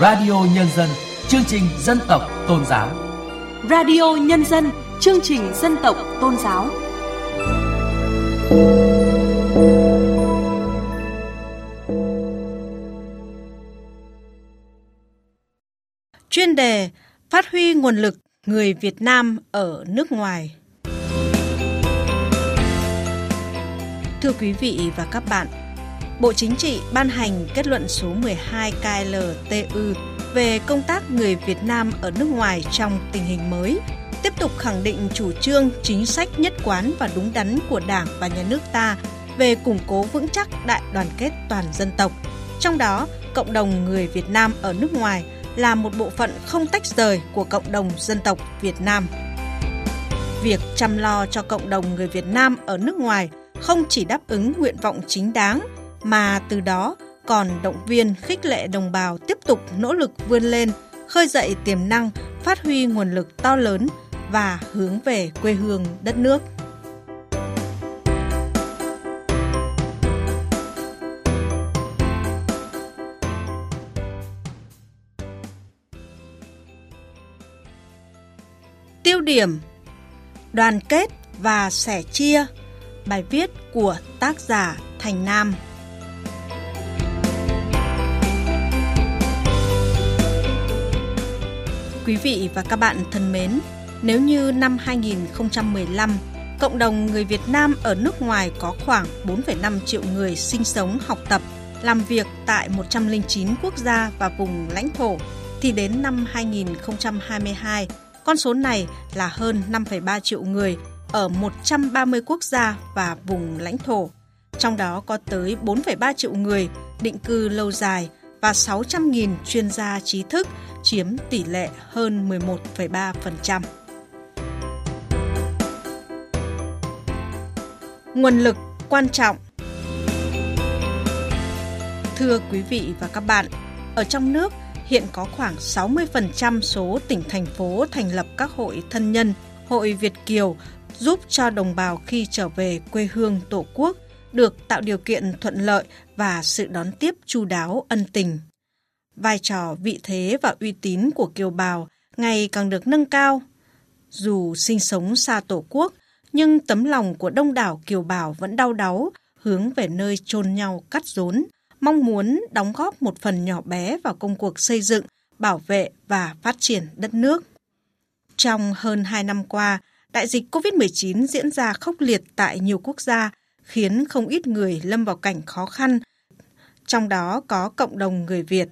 Radio Nhân dân, chương trình dân tộc tôn giáo. Radio Nhân dân, chương trình dân tộc tôn giáo. Chuyên đề Phát huy nguồn lực người Việt Nam ở nước ngoài. Thưa quý vị và các bạn, Bộ Chính trị ban hành kết luận số 12 KLTU về công tác người Việt Nam ở nước ngoài trong tình hình mới, tiếp tục khẳng định chủ trương, chính sách nhất quán và đúng đắn của Đảng và Nhà nước ta về củng cố vững chắc đại đoàn kết toàn dân tộc. Trong đó, cộng đồng người Việt Nam ở nước ngoài là một bộ phận không tách rời của cộng đồng dân tộc Việt Nam. Việc chăm lo cho cộng đồng người Việt Nam ở nước ngoài không chỉ đáp ứng nguyện vọng chính đáng mà từ đó còn động viên khích lệ đồng bào tiếp tục nỗ lực vươn lên, khơi dậy tiềm năng, phát huy nguồn lực to lớn và hướng về quê hương đất nước. Tiêu điểm Đoàn kết và sẻ chia Bài viết của tác giả Thành Nam Quý vị và các bạn thân mến, nếu như năm 2015, cộng đồng người Việt Nam ở nước ngoài có khoảng 4,5 triệu người sinh sống, học tập, làm việc tại 109 quốc gia và vùng lãnh thổ, thì đến năm 2022, con số này là hơn 5,3 triệu người ở 130 quốc gia và vùng lãnh thổ. Trong đó có tới 4,3 triệu người định cư lâu dài và 600.000 chuyên gia trí thức chiếm tỷ lệ hơn 11,3%. Nguồn lực quan trọng Thưa quý vị và các bạn, ở trong nước hiện có khoảng 60% số tỉnh thành phố thành lập các hội thân nhân, hội Việt Kiều giúp cho đồng bào khi trở về quê hương Tổ quốc được tạo điều kiện thuận lợi và sự đón tiếp chu đáo ân tình. Vai trò, vị thế và uy tín của kiều bào ngày càng được nâng cao. Dù sinh sống xa Tổ quốc, nhưng tấm lòng của đông đảo kiều bào vẫn đau đáu, hướng về nơi chôn nhau cắt rốn, mong muốn đóng góp một phần nhỏ bé vào công cuộc xây dựng, bảo vệ và phát triển đất nước. Trong hơn 2 năm qua, đại dịch COVID-19 diễn ra khốc liệt tại nhiều quốc gia, khiến không ít người lâm vào cảnh khó khăn, trong đó có cộng đồng người Việt.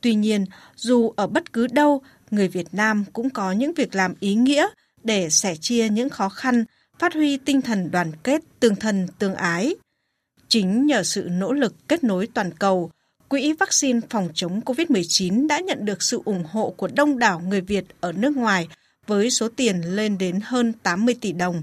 Tuy nhiên, dù ở bất cứ đâu, người Việt Nam cũng có những việc làm ý nghĩa để sẻ chia những khó khăn, phát huy tinh thần đoàn kết, tương thân, tương ái. Chính nhờ sự nỗ lực kết nối toàn cầu, Quỹ vaccine phòng chống COVID-19 đã nhận được sự ủng hộ của đông đảo người Việt ở nước ngoài với số tiền lên đến hơn 80 tỷ đồng.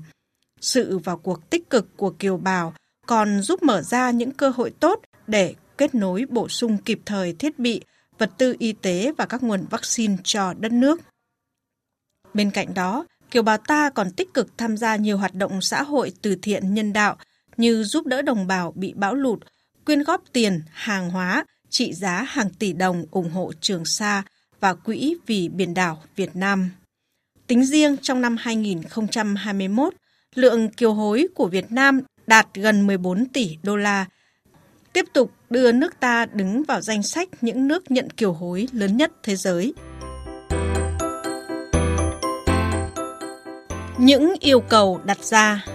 Sự vào cuộc tích cực của Kiều Bào còn giúp mở ra những cơ hội tốt để kết nối bổ sung kịp thời thiết bị, vật tư y tế và các nguồn vaccine cho đất nước. Bên cạnh đó, Kiều bào ta còn tích cực tham gia nhiều hoạt động xã hội từ thiện nhân đạo như giúp đỡ đồng bào bị bão lụt, quyên góp tiền, hàng hóa, trị giá hàng tỷ đồng ủng hộ Trường Sa và Quỹ vì biển đảo Việt Nam. Tính riêng trong năm 2021, lượng kiều hối của Việt Nam đạt gần 14 tỷ đô la, tiếp tục đưa nước ta đứng vào danh sách những nước nhận kiều hối lớn nhất thế giới. Những yêu cầu đặt ra.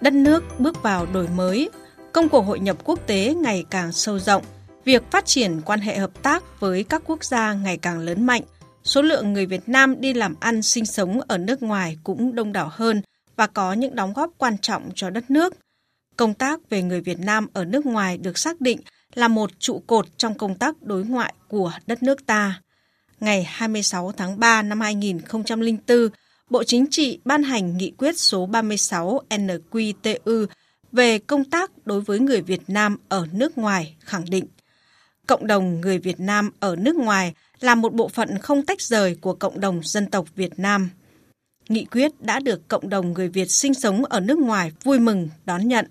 Đất nước bước vào đổi mới, công cuộc hội nhập quốc tế ngày càng sâu rộng, việc phát triển quan hệ hợp tác với các quốc gia ngày càng lớn mạnh, số lượng người Việt Nam đi làm ăn sinh sống ở nước ngoài cũng đông đảo hơn và có những đóng góp quan trọng cho đất nước. Công tác về người Việt Nam ở nước ngoài được xác định là một trụ cột trong công tác đối ngoại của đất nước ta. Ngày 26 tháng 3 năm 2004, Bộ Chính trị ban hành nghị quyết số 36 NQTU về công tác đối với người Việt Nam ở nước ngoài khẳng định cộng đồng người Việt Nam ở nước ngoài là một bộ phận không tách rời của cộng đồng dân tộc Việt Nam. Nghị quyết đã được cộng đồng người Việt sinh sống ở nước ngoài vui mừng đón nhận.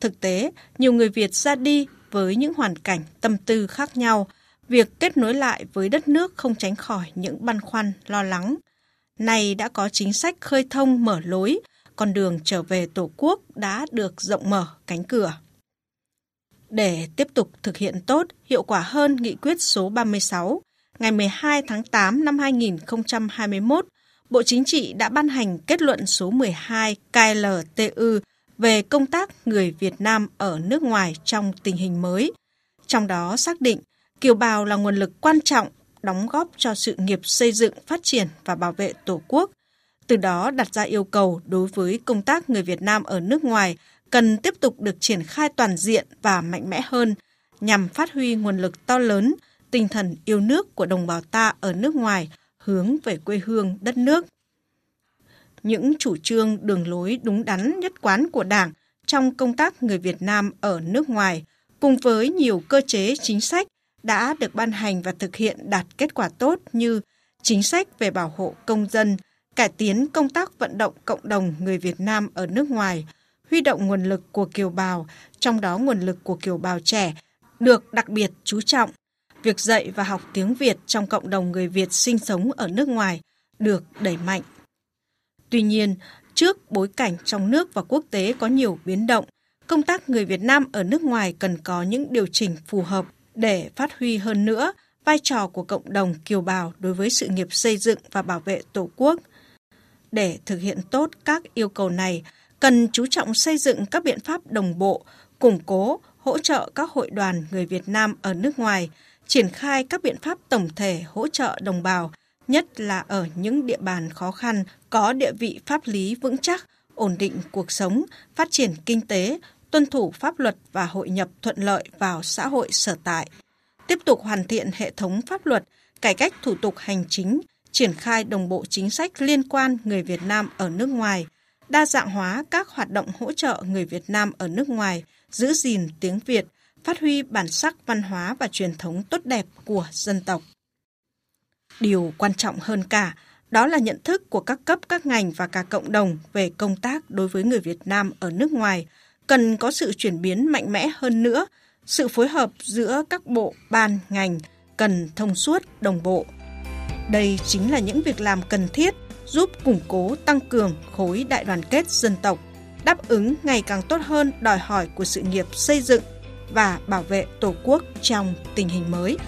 Thực tế, nhiều người Việt ra đi với những hoàn cảnh tâm tư khác nhau, việc kết nối lại với đất nước không tránh khỏi những băn khoăn, lo lắng. Nay đã có chính sách khơi thông mở lối, con đường trở về Tổ quốc đã được rộng mở cánh cửa. Để tiếp tục thực hiện tốt, hiệu quả hơn nghị quyết số 36, ngày 12 tháng 8 năm 2021, Bộ Chính trị đã ban hành kết luận số 12 KLTU về công tác người Việt Nam ở nước ngoài trong tình hình mới. Trong đó xác định kiều bào là nguồn lực quan trọng đóng góp cho sự nghiệp xây dựng, phát triển và bảo vệ Tổ quốc. Từ đó đặt ra yêu cầu đối với công tác người Việt Nam ở nước ngoài cần tiếp tục được triển khai toàn diện và mạnh mẽ hơn nhằm phát huy nguồn lực to lớn, tinh thần yêu nước của đồng bào ta ở nước ngoài hướng về quê hương đất nước. Những chủ trương đường lối đúng đắn nhất quán của Đảng trong công tác người Việt Nam ở nước ngoài cùng với nhiều cơ chế chính sách đã được ban hành và thực hiện đạt kết quả tốt như chính sách về bảo hộ công dân, cải tiến công tác vận động cộng đồng người Việt Nam ở nước ngoài, huy động nguồn lực của kiều bào, trong đó nguồn lực của kiều bào trẻ được đặc biệt chú trọng. Việc dạy và học tiếng Việt trong cộng đồng người Việt sinh sống ở nước ngoài được đẩy mạnh. Tuy nhiên, trước bối cảnh trong nước và quốc tế có nhiều biến động, công tác người Việt Nam ở nước ngoài cần có những điều chỉnh phù hợp để phát huy hơn nữa vai trò của cộng đồng kiều bào đối với sự nghiệp xây dựng và bảo vệ Tổ quốc. Để thực hiện tốt các yêu cầu này, cần chú trọng xây dựng các biện pháp đồng bộ, củng cố, hỗ trợ các hội đoàn người Việt Nam ở nước ngoài, triển khai các biện pháp tổng thể hỗ trợ đồng bào, nhất là ở những địa bàn khó khăn, có địa vị pháp lý vững chắc, ổn định cuộc sống, phát triển kinh tế, tuân thủ pháp luật và hội nhập thuận lợi vào xã hội sở tại. Tiếp tục hoàn thiện hệ thống pháp luật, cải cách thủ tục hành chính, triển khai đồng bộ chính sách liên quan người Việt Nam ở nước ngoài, đa dạng hóa các hoạt động hỗ trợ người Việt Nam ở nước ngoài, giữ gìn tiếng Việt, phát huy bản sắc văn hóa và truyền thống tốt đẹp của dân tộc. Điều quan trọng hơn cả, đó là nhận thức của các cấp các ngành và cả cộng đồng về công tác đối với người Việt Nam ở nước ngoài – cần có sự chuyển biến mạnh mẽ hơn nữa, sự phối hợp giữa các bộ, ban, ngành cần thông suốt, đồng bộ. Đây chính là những việc làm cần thiết giúp củng cố tăng cường khối đại đoàn kết dân tộc, đáp ứng ngày càng tốt hơn đòi hỏi của sự nghiệp xây dựng và bảo vệ Tổ quốc trong tình hình mới.